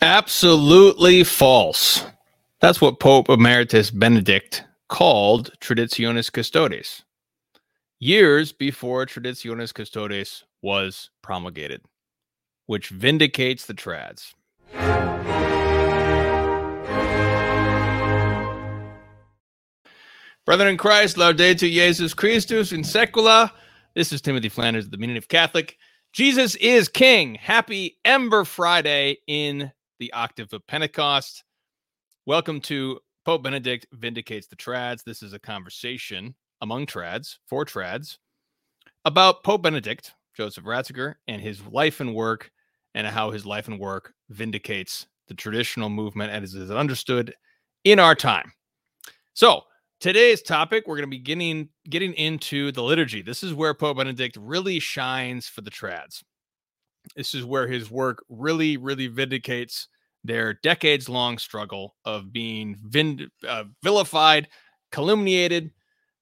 Absolutely false. That's what Pope Emeritus Benedict called Traditionis Custodes years before Traditionis Custodes was promulgated, which vindicates the trads. Brethren in Christ, Laudetur Jesus Christus in Secula. This is Timothy Flanders the Meaning of Catholic. Jesus is King. Happy Ember Friday in the Octave of Pentecost. Welcome to Pope Benedict Vindicates the Trads. This is a conversation among trads, for trads, about Pope Benedict, Joseph Ratzinger, and his life and work, and how his life and work vindicates the traditional movement as is understood in our time. So, today's topic, we're going to be getting, getting into the liturgy. This is where Pope Benedict really shines for the trads. This is where his work really, really vindicates their decades long struggle of being vind- uh, vilified, calumniated,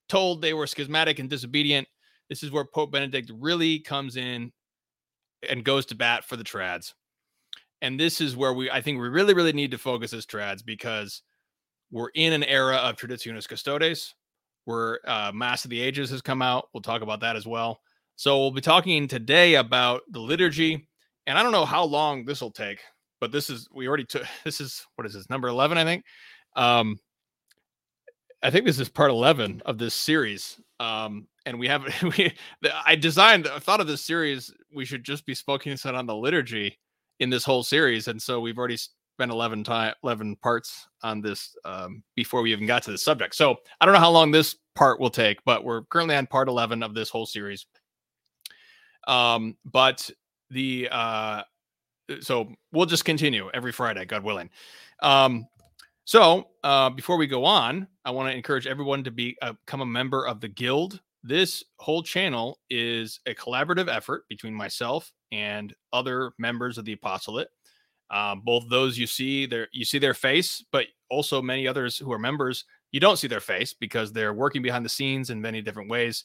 told they were schismatic and disobedient. This is where Pope Benedict really comes in and goes to bat for the trads. And this is where we, I think, we really, really need to focus as trads because we're in an era of Traditionis Custodes, where uh, Mass of the Ages has come out. We'll talk about that as well. So we'll be talking today about the liturgy, and I don't know how long this will take, but this is we already took. This is what is this number eleven, I think. Um, I think this is part 11 of this series. Um, and we have, we, I designed, I thought of this series, we should just be focusing on the liturgy in this whole series. And so we've already spent 11 time, 11 parts on this um, before we even got to the subject. So I don't know how long this part will take, but we're currently on part 11 of this whole series. Um, but the, uh, so we'll just continue every Friday, God willing. Um, so, uh, before we go on, I want to encourage everyone to be, uh, become a member of the Guild. This whole channel is a collaborative effort between myself and other members of the apostolate. Uh, both those you see there, you see their face, but also many others who are members, you don't see their face because they're working behind the scenes in many different ways.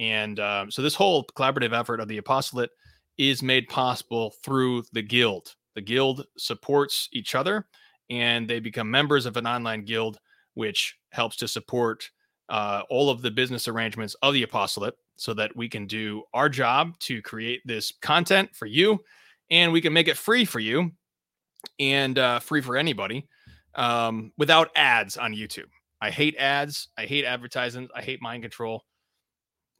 And um, so, this whole collaborative effort of the apostolate is made possible through the Guild. The Guild supports each other and they become members of an online guild, which helps to support uh, all of the business arrangements of the apostolate so that we can do our job to create this content for you and we can make it free for you and uh, free for anybody um, without ads on YouTube. I hate ads. I hate advertisements. I hate mind control.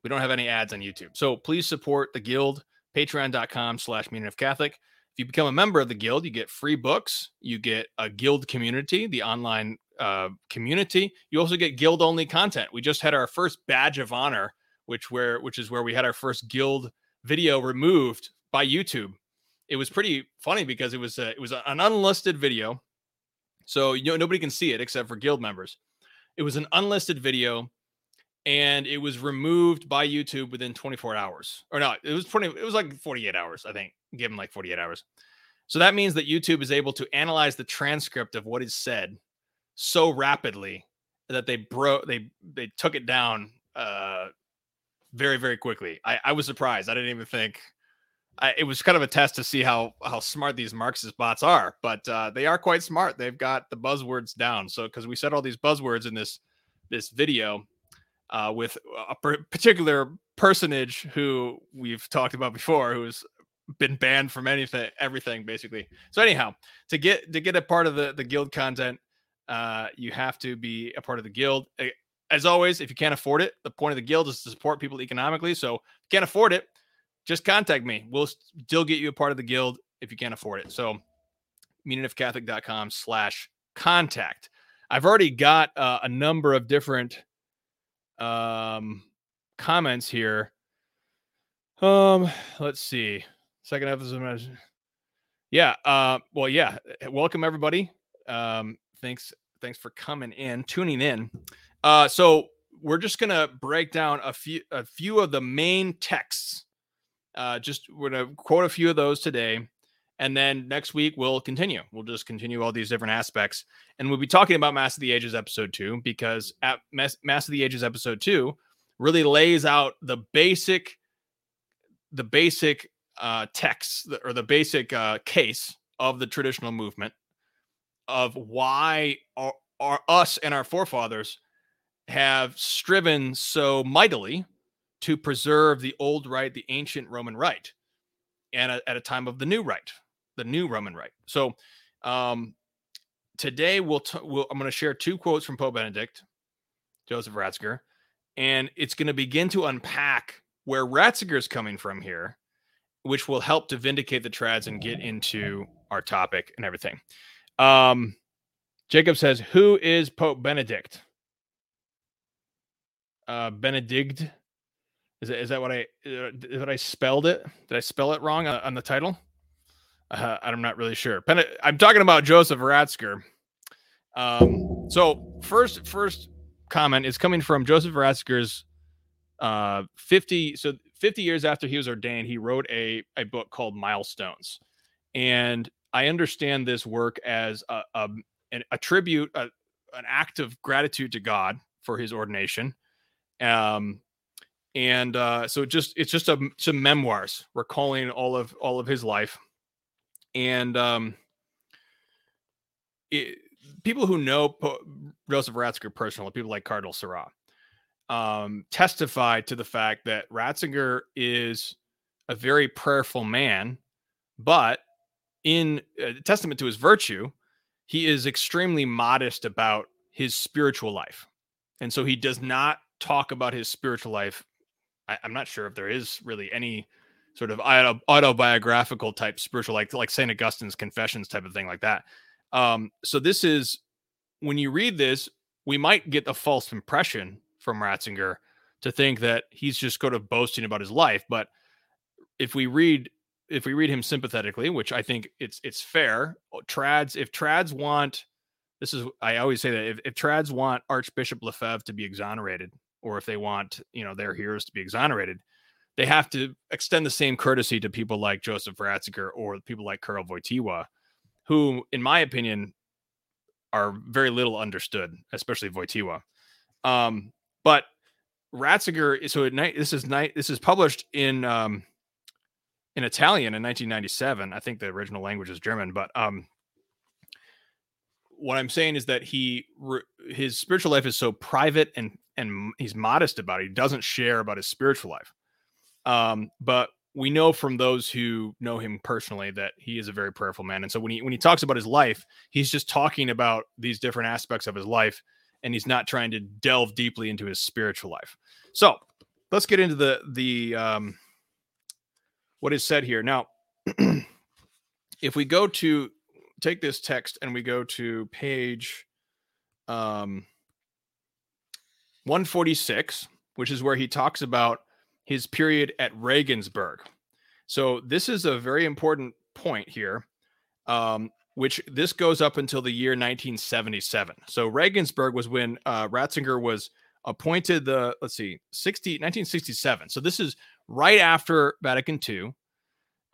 We don't have any ads on YouTube. So please support the guild, patreon.com slash meaning of Catholic If you become a member of the guild, you get free books, you get a guild community, the online uh, community. You also get guild only content. We just had our first badge of honor, which where which is where we had our first guild video removed by YouTube. It was pretty funny because it was a, it was an unlisted video, so you know nobody can see it except for guild members. It was an unlisted video and it was removed by YouTube within 24 hours. Or no, it was 20 it was like 48 hours, I think. Give like 48 hours. So that means that YouTube is able to analyze the transcript of what is said so rapidly that they broke they they took it down uh very very quickly. I I was surprised. I didn't even think I, it was kind of a test to see how how smart these Marxist bots are, but uh, they are quite smart. They've got the buzzwords down. So because we said all these buzzwords in this this video, uh, with a particular personage who we've talked about before, who's been banned from anything, everything basically. So anyhow, to get to get a part of the the guild content, uh, you have to be a part of the guild. As always, if you can't afford it, the point of the guild is to support people economically. So if you can't afford it, just contact me. We'll still get you a part of the guild if you can't afford it. So meaningofcatholic.com slash contact. I've already got uh, a number of different um, comments here. Um, let's see. Second episode. Yeah. Uh, well, yeah. Eh, welcome everybody. Um, thanks. Thanks for coming in, tuning in. Uh, so we're just gonna break down a few a few of the main texts. Uh, just we're gonna quote a few of those today, and then next week we'll continue. We'll just continue all these different aspects, and we'll be talking about Mass of the Ages episode two because at Mass, Mass of the Ages episode two really lays out the basic, the basic uh, text or the basic uh, case of the traditional movement of why our, our us and our forefathers have striven so mightily to preserve the old rite, the ancient Roman rite, and a, at a time of the new rite, the new Roman rite. So um, today we'll, t- we'll I'm going to share two quotes from Pope Benedict, Joseph Ratzinger, and it's going to begin to unpack where Ratzinger is coming from here, which will help to vindicate the trads and get into our topic and everything. Um, Jacob says, "Who is Pope Benedict?" Uh, Benedict. Is that, is that what I uh, did I spelled it? Did I spell it wrong on, on the title? Uh, I'm not really sure. I'm talking about Joseph Ratzinger. Um, so first, first comment is coming from Joseph Ratzinger's uh, 50. So 50 years after he was ordained, he wrote a, a book called Milestones. And I understand this work as a, a, a tribute, a, an act of gratitude to God for his ordination. Um, and uh, so just it's just a, some memoirs recalling all of all of his life and um, it, people who know po- Joseph Ratzinger personally, people like Cardinal Sarah, um, testify to the fact that Ratzinger is a very prayerful man, but in uh, testament to his virtue, he is extremely modest about his spiritual life. And so he does not talk about his spiritual life. I, am not sure if there is really any sort of autobiographical type spiritual, like like Saint Augustine's Confessions type of thing, like that. Um, so this is when you read this, we might get a false impression from Ratzinger to think that he's just sort of boasting about his life. But if we read if we read him sympathetically, which I think it's it's fair, trads if trads want this is I always say that if, if trads want Archbishop Lefebvre to be exonerated, or if they want you know their heroes to be exonerated, they have to extend the same courtesy to people like Joseph Ratzinger or people like Karol Wojtyła, who, in my opinion, are very little understood, especially Wojtyła. Um, but Ratzinger, so at night, this is night, this is published in um, in Italian in 1997. I think the original language is German, but um, what I'm saying is that he his spiritual life is so private and and he's modest about it. He doesn't share about his spiritual life. Um, but we know from those who know him personally that he is a very prayerful man. And so when he when he talks about his life, he's just talking about these different aspects of his life, and he's not trying to delve deeply into his spiritual life. So let's get into the the um, what is said here now. if we go to take this text and we go to page um, 146, which is where he talks about his period at Regensburg. So this is a very important point here, um, which this goes up until the year 1977. So Regensburg was when uh, Ratzinger was appointed the let's see 60 1967 so this is right after vatican ii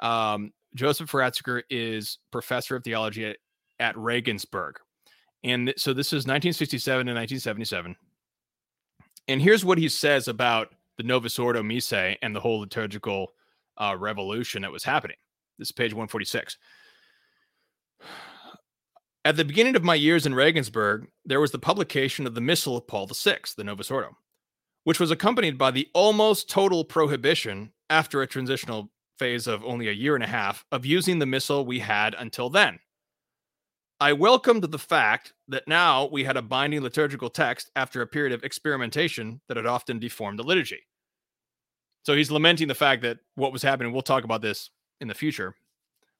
um, joseph ratzinger is professor of theology at, at regensburg and th- so this is 1967 and 1977 and here's what he says about the Novus Ordo Missae and the whole liturgical uh, revolution that was happening. This is page 146. At the beginning of my years in Regensburg, there was the publication of the Missal of Paul VI, the Novus Ordo, which was accompanied by the almost total prohibition after a transitional phase of only a year and a half of using the missal we had until then. I welcomed the fact that now we had a binding liturgical text after a period of experimentation that had often deformed the liturgy. So he's lamenting the fact that what was happening, we'll talk about this in the future.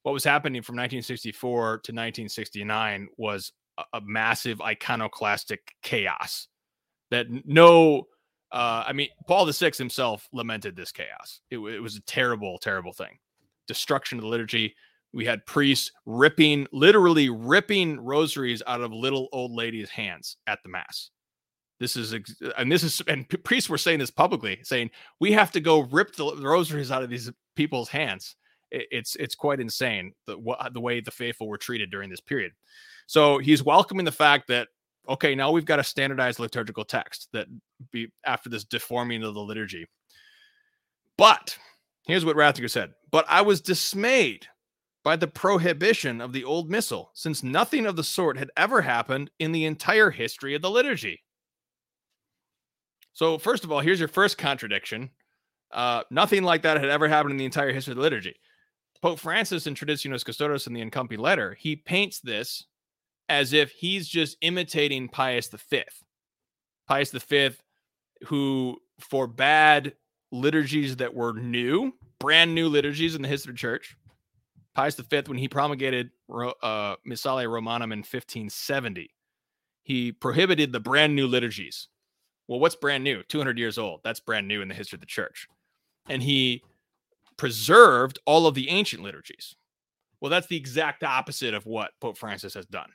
What was happening from 1964 to 1969 was a, a massive iconoclastic chaos that no, uh, I mean, Paul VI himself lamented this chaos. It, it was a terrible, terrible thing. Destruction of the liturgy, we had priests ripping, literally ripping rosaries out of little old ladies' hands at the mass. This is, and this is, and priests were saying this publicly, saying we have to go rip the rosaries out of these people's hands. It's it's quite insane the the way the faithful were treated during this period. So he's welcoming the fact that okay, now we've got a standardized liturgical text that be after this deforming of the liturgy. But here's what Ratzinger said: But I was dismayed by the prohibition of the old missal, since nothing of the sort had ever happened in the entire history of the liturgy. So, first of all, here's your first contradiction. Uh, nothing like that had ever happened in the entire history of the liturgy. Pope Francis in Traditionis Custodes in the Incumpi letter, he paints this as if he's just imitating Pius V. Pius V, who forbade liturgies that were new, brand new liturgies in the history of the church. Pius V, when he promulgated uh, Missale Romanum in 1570, he prohibited the brand new liturgies. Well, what's brand new? 200 years old. That's brand new in the history of the church. And he preserved all of the ancient liturgies. Well, that's the exact opposite of what Pope Francis has done.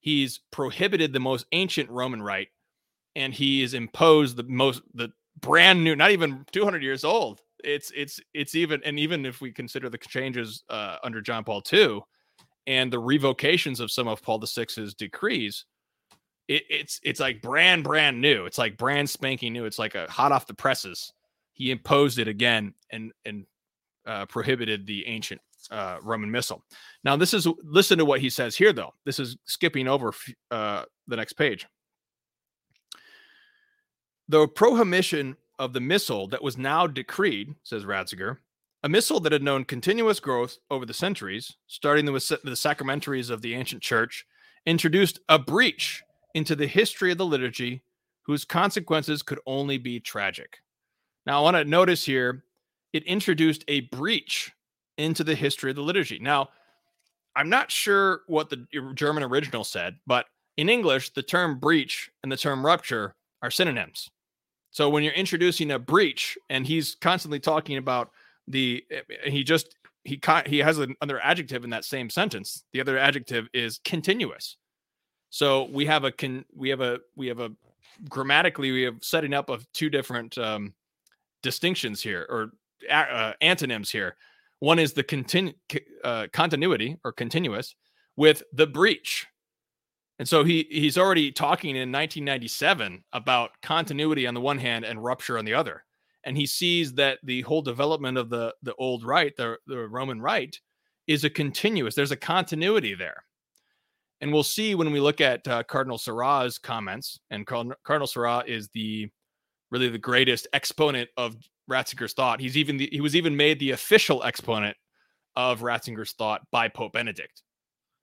He's prohibited the most ancient Roman rite and he has imposed the most the brand new, not even 200 years old. It's it's it's even and even if we consider the changes uh, under John Paul II and the revocations of some of Paul VI's decrees, it, it's it's like brand brand new. It's like brand spanking new. It's like a hot off the presses. He imposed it again and and uh, prohibited the ancient uh, Roman missal. Now this is listen to what he says here though. This is skipping over uh, the next page. The prohibition of the missal that was now decreed, says Ratzinger, a missal that had known continuous growth over the centuries, starting with the sacramentaries of the ancient church, introduced a breach into the history of the liturgy whose consequences could only be tragic. Now, I want to notice here it introduced a breach into the history of the liturgy. Now, I'm not sure what the German original said, but in English, the term breach and the term rupture are synonyms. So when you're introducing a breach and he's constantly talking about the eh, he just he he has another adjective in that same sentence. The other adjective is continuous. So we have a can we have a we have a grammatically we have setting up of two different um, distinctions here or uh, antonyms here. One is the continu- uh, continuity or continuous with the breach. And so he he's already talking in 1997 about continuity on the one hand and rupture on the other. And he sees that the whole development of the the old rite, the, the Roman rite, is a continuous. There's a continuity there. And we'll see when we look at uh, Cardinal Sarah's comments. And Cardinal Sarah is the really the greatest exponent of Ratzinger's thought. He's even the, he was even made the official exponent of Ratzinger's thought by Pope Benedict.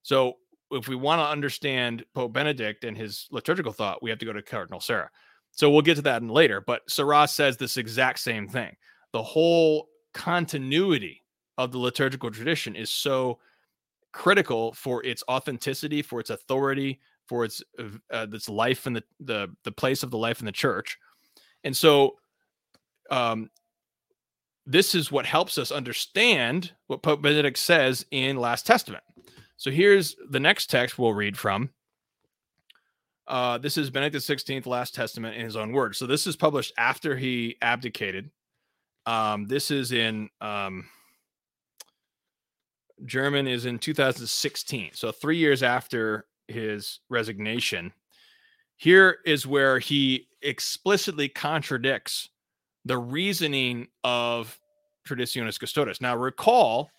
So if we want to understand Pope Benedict and his liturgical thought, we have to go to Cardinal Sarah. So we'll get to that in later. But Sarah says this exact same thing. The whole continuity of the liturgical tradition is so critical for its authenticity, for its authority, for its uh, its life in the, the the place of the life in the church. And so um, this is what helps us understand what Pope Benedict says in Last Testament. So here's the next text we'll read from. Uh, this is Benedict XVI, Last Testament, in his own words. So this is published after he abdicated. Um, this is in um, German is in 2016. So three years after his resignation. Here is where he explicitly contradicts the reasoning of Traditionis Custodes. Now, recall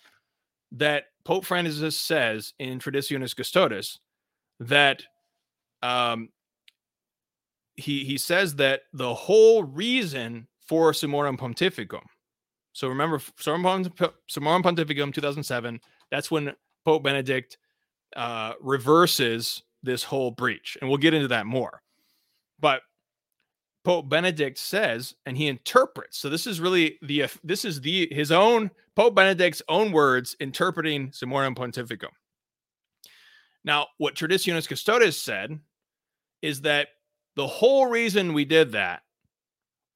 that Pope Francis says in Traditionis Custodes that um, he he says that the whole reason for Summorum Pontificum. So remember, Summorum Pontificum 2007. That's when Pope Benedict uh, reverses this whole breach, and we'll get into that more. But Pope Benedict says, and he interprets. So this is really the this is the his own Pope Benedict's own words interpreting Summorum Pontificum. Now, what Traditionis Custodes said is that the whole reason we did that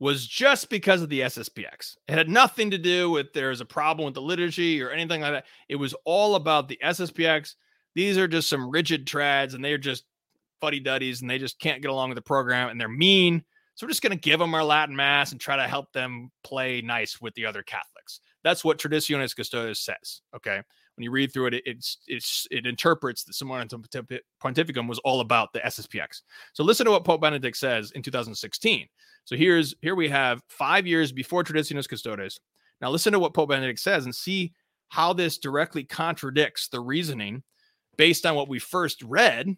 was just because of the SSPX. It had nothing to do with there's a problem with the liturgy or anything like that. It was all about the SSPX. These are just some rigid trads and they're just fuddy duddies and they just can't get along with the program and they're mean so we're just going to give them our Latin Mass and try to help them play nice with the other Catholics. That's what Traditionis Custodes says. Okay. When you read through it, it it's, it's, it interprets that Summorum Pontificum was all about the SSPX. So listen to what Pope Benedict says in 2016. So here's here we have five years before Traditionis Custodes. Now listen to what Pope Benedict says and see how this directly contradicts the reasoning based on what we first read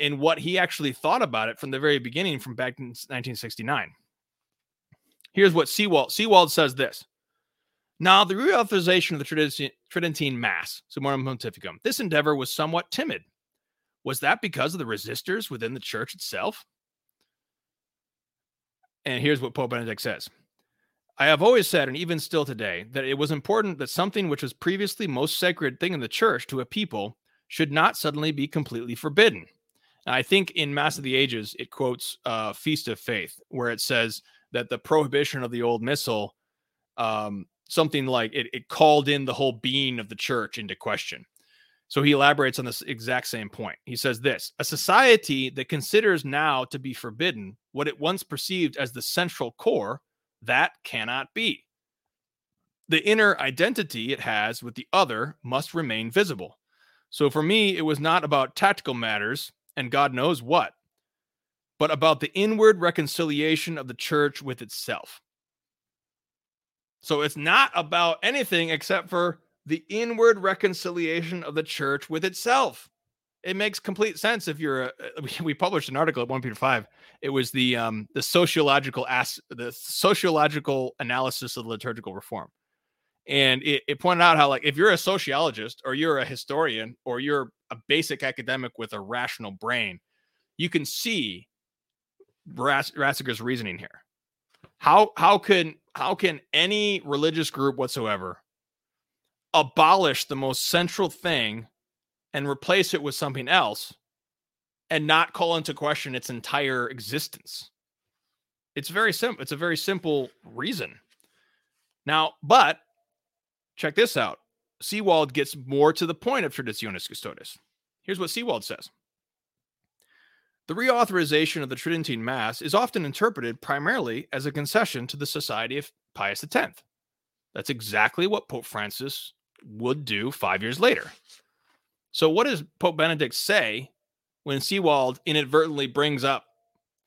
and what he actually thought about it from the very beginning from back in 1969. Here's what Seewald Seewald says this. Now, the reauthorization of the Tridentine Mass, Summorum Pontificum, this endeavor was somewhat timid. Was that because of the resistors within the church itself? And here's what Pope Benedict says I have always said, and even still today, that it was important that something which was previously most sacred thing in the church to a people should not suddenly be completely forbidden. I think in Mass of the Ages, it quotes uh, Feast of Faith, where it says that the prohibition of the old missal um, something like it, it called in the whole being of the church into question. So he elaborates on this exact same point. He says this a society that considers now to be forbidden what it once perceived as the central core, that cannot be. The inner identity it has with the other must remain visible. So for me, it was not about tactical matters and God knows what, but about the inward reconciliation of the church with itself. So it's not about anything except for the inward reconciliation of the church with itself. It makes complete sense if you're a, we published an article at 1 Peter 5. It was the um the sociological as the sociological analysis of the liturgical reform. And it, it pointed out how like if you're a sociologist or you're a historian or you're a basic academic with a rational brain, you can see Ratzinger's reasoning here. How how can how can any religious group whatsoever abolish the most central thing and replace it with something else and not call into question its entire existence? It's very simple. It's a very simple reason. Now, but check this out. Seewald gets more to the point of Traditionis Custodes. Here's what Seewald says. The reauthorization of the Tridentine Mass is often interpreted primarily as a concession to the Society of Pius X. That's exactly what Pope Francis would do five years later. So, what does Pope Benedict say when Seewald inadvertently brings up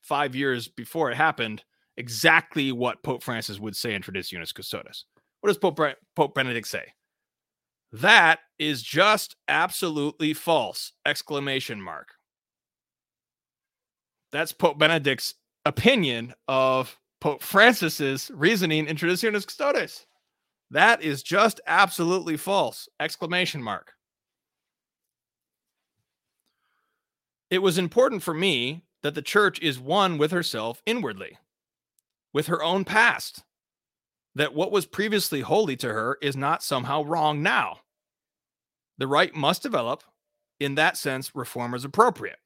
five years before it happened exactly what Pope Francis would say in Traditionis Custodes? What does Pope, Pope Benedict say? That is just absolutely false! Exclamation mark. That's Pope Benedict's opinion of Pope Francis's reasoning in Traditionis Custodes. That is just absolutely false! Exclamation mark. It was important for me that the church is one with herself inwardly, with her own past, that what was previously holy to her is not somehow wrong now. The rite must develop. In that sense, reform is appropriate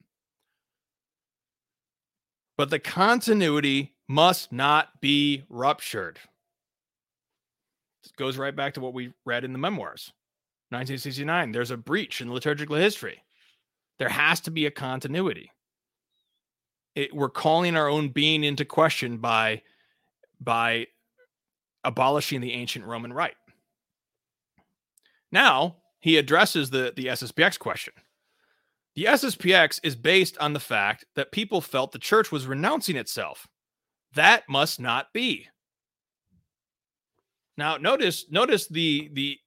but the continuity must not be ruptured. This goes right back to what we read in the memoirs. 1969, there's a breach in liturgical history. There has to be a continuity. It, we're calling our own being into question by by abolishing the ancient Roman rite. Now he addresses the the SSPX question. The SSPX is based on the fact that people felt the church was renouncing itself. That must not be. Now, notice notice the the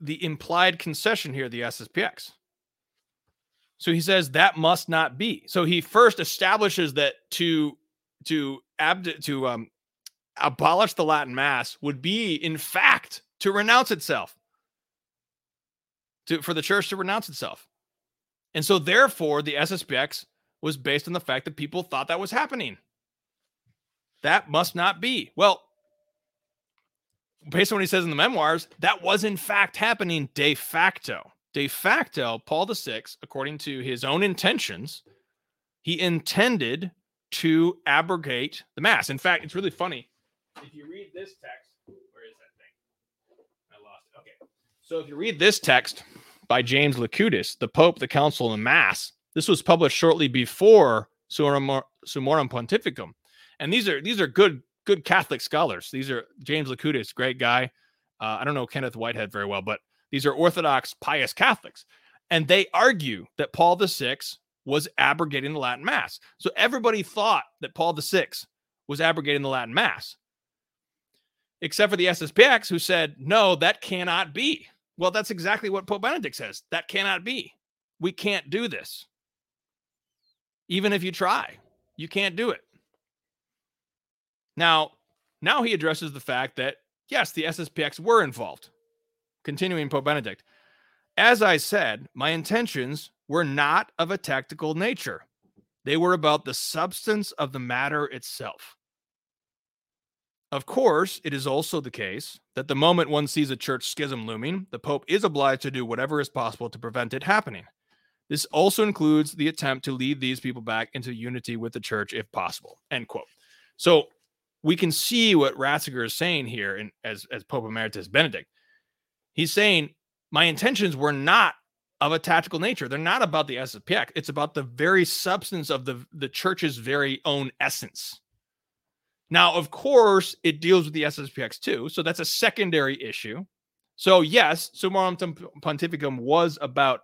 the implied concession here, the SSPX. So he says that must not be. So he first establishes that to to abd to um, abolish the Latin Mass would be, in fact, to renounce itself. To for the church to renounce itself. And so, therefore, the SSPX was based on the fact that people thought that was happening. That must not be. Well, based on what he says in the memoirs, that was in fact happening de facto. De facto, Paul VI, according to his own intentions, he intended to abrogate the Mass. In fact, it's really funny. If you read this text, where is that thing? I lost it. Okay. So if you read this text, by James Likoudis, the Pope, the Council, and the Mass. This was published shortly before Summorum Pontificum, and these are these are good good Catholic scholars. These are James Likoudis, great guy. Uh, I don't know Kenneth Whitehead very well, but these are Orthodox pious Catholics, and they argue that Paul VI was abrogating the Latin Mass. So everybody thought that Paul VI was abrogating the Latin Mass. Except for the SSPX, who said, no, that cannot be. Well, that's exactly what Pope Benedict says. That cannot be. We can't do this. Even if you try, you can't do it. Now, now he addresses the fact that, yes, the SSPX were involved. Continuing Pope Benedict. As I said, my intentions were not of a tactical nature. They were about the substance of the matter itself. Of course, it is also the case that the moment one sees a church schism looming, the Pope is obliged to do whatever is possible to prevent it happening. This also includes the attempt to lead these people back into unity with the church if possible. End quote. So we can see what Ratzinger is saying here in, as, as Pope Emeritus Benedict. He's saying, My intentions were not of a tactical nature. They're not about the SSPX. It's about the very substance of the, the church's very own essence. Now, of course, it deals with the SSPX too. So that's a secondary issue. So, yes, Summorum Pontificum was about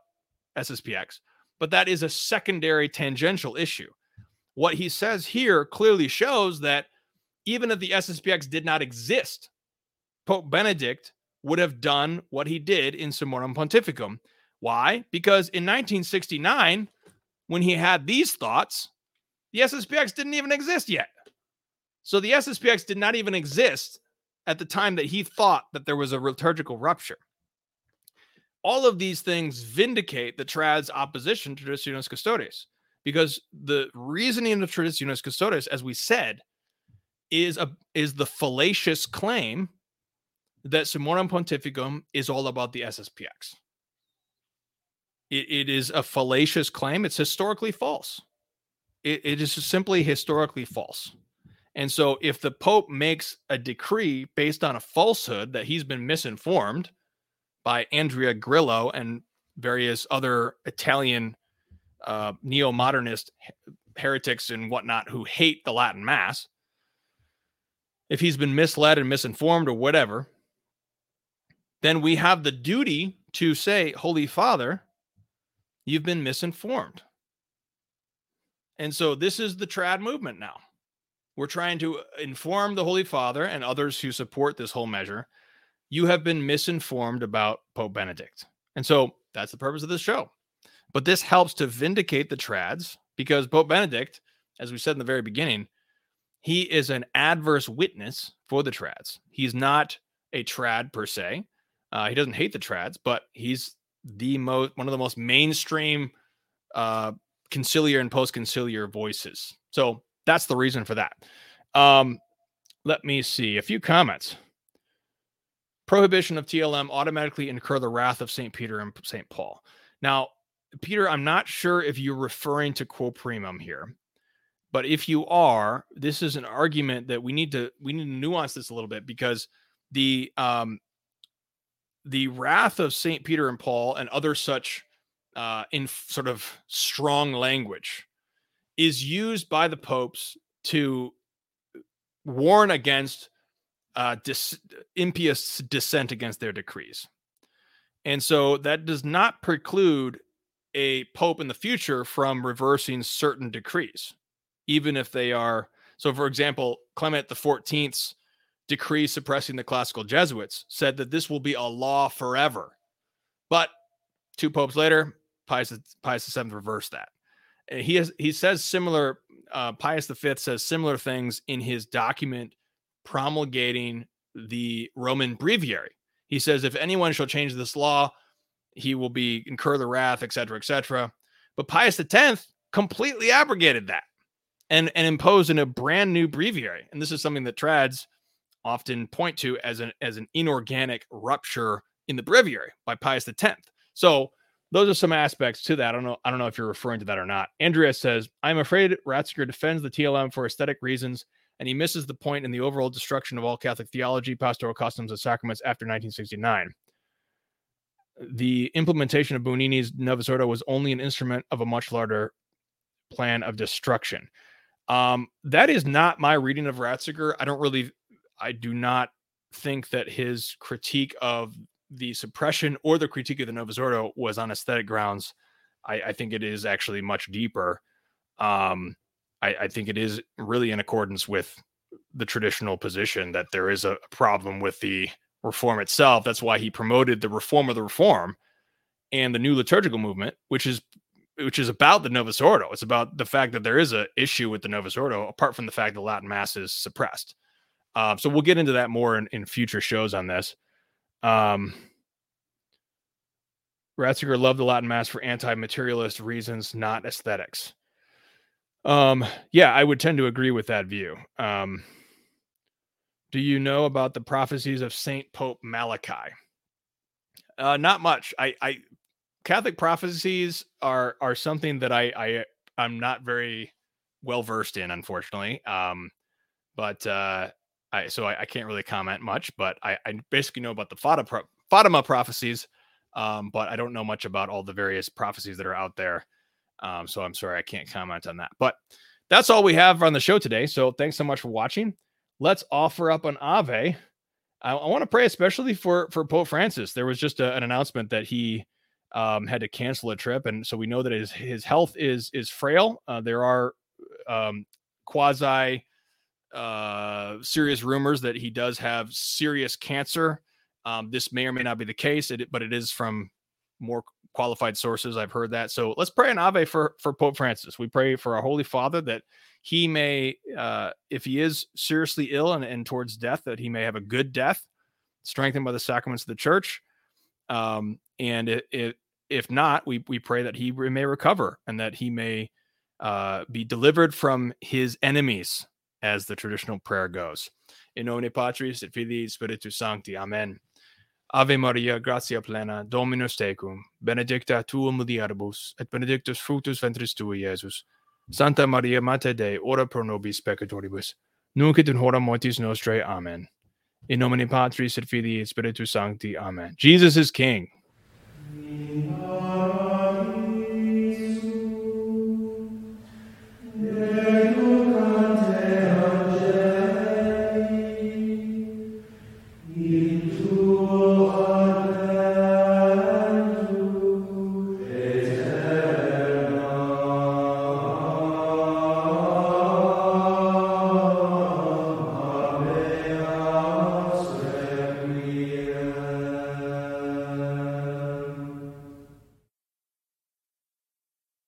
SSPX, but that is a secondary tangential issue. What he says here clearly shows that even if the SSPX did not exist, Pope Benedict would have done what he did in Summorum Pontificum. Why? Because in 1969, when he had these thoughts, the SSPX didn't even exist yet. So the SSPX did not even exist at the time that he thought that there was a liturgical rupture. All of these things vindicate the trad's opposition to Traditionis Custodes because the reasoning of Traditionis Custodes, as we said, is a is the fallacious claim that Summorum Pontificum is all about the SSPX. It, it is a fallacious claim. It's historically false. It, it is simply historically false. And so, if the Pope makes a decree based on a falsehood that he's been misinformed by Andrea Grillo and various other Italian uh, neo modernist heretics and whatnot who hate the Latin Mass, if he's been misled and misinformed or whatever, then we have the duty to say, Holy Father, you've been misinformed. And so this is the trad movement now. We're trying to inform the Holy Father and others who support this whole measure. You have been misinformed about Pope Benedict. And so that's the purpose of this show. But this helps to vindicate the trads because Pope Benedict, as we said in the very beginning, he is an adverse witness for the trads. He's not a trad per se. Uh, he doesn't hate the trads, but he's the most one of the most mainstream uh, conciliar and post conciliar voices. So that's the reason for that. Um, let me see a few comments. Prohibition of TLM automatically incur the wrath of St. Peter and St. Paul. Now, Peter, I'm not sure if you're referring to quo primum here. But if you are, this is an argument that we need to we need to nuance this a little bit because the um the wrath of Saint Peter and Paul and other such uh, in sort of strong language is used by the popes to warn against uh, dis- impious dissent against their decrees. And so that does not preclude a pope in the future from reversing certain decrees even if they are. So, for example, Clement 14th's decree suppressing the classical Jesuits said that this will be a law forever. But two popes later, Pius, Pius VII reversed that. He has he says similar. Uh, Pius V says similar things in his document promulgating the Roman Breviary. He says, if anyone shall change this law, he will be incur the wrath, etc., etc. But Pius X completely abrogated that and and impose in a brand new breviary. And this is something that trads often point to as an as an inorganic rupture in the breviary by Pius X. So those are some aspects to that. I don't know. I don't know if you're referring to that or not. Andrea says, "I'm afraid Ratzinger defends the TLM for aesthetic reasons, and he misses the point in the overall destruction of all Catholic theology, pastoral customs, and sacraments after 1969." The implementation of Bugnini's Novus Ordo was only an instrument of a much larger plan of destruction. Um, that is not my reading of Ratzinger. I don't really, I do not think that his critique of the suppression or the critique of the Novus Ordo was on aesthetic grounds. I, I think it is actually much deeper. Um, I, I, think it is really in accordance with the traditional position that there is a problem with the reform itself. That's why he promoted the reform of the reform and the new liturgical movement, which is which is about the Novus Ordo. It's about the fact that there is a issue with the Novus Ordo, apart from the fact that Latin Mass is suppressed. Um, so we'll get into that more in, in future shows on this. Um, Ratzinger loved the Latin Mass for anti-materialist reasons, not aesthetics. Um, yeah, I would tend to agree with that view. Um, do you know about the prophecies of Saint Pope Malachy? Uh, not much. I, I Catholic prophecies are are something that I, I I'm not very well versed in, unfortunately. Um, but uh, I so I, I, can't really comment much. But I, I basically know about the Fatima, Fatima prophecies, um, but I don't know much about all the various prophecies that are out there. Um, so I'm sorry I can't comment on that. But that's all we have on the show today. So thanks so much for watching. Let's offer up an Ave. I, I want to pray especially for for Pope Francis. There was just a, an announcement that he um, had to cancel a trip, and so we know that his his health is is frail. Uh, there are um, quasi uh, serious rumors that he does have serious cancer. Um, this may or may not be the case, but it is from more qualified sources. I've heard that. So let's pray an Ave for for Pope Francis. We pray for our Holy Father that he may, uh, if he is seriously ill and, and towards death, that he may have a good death, strengthened by the sacraments of the church. Um, and it, it, if not, we we pray that he may recover and that he may uh, be delivered from his enemies, as the traditional prayer goes. In nomine Patris et Filii Spiritus Sancti. Amen. Ave Maria, gratia plena, Dominus tecum, benedicta tu mulieribus, et benedictus fructus ventris tui, Iesus. Santa Maria, Mater Dei, ora pro nobis peccatoribus, nunc et in hora mortis nostrae. Amen. In nomine Patris et Filii et Spiritus Sancti. Amen. Jesus is King.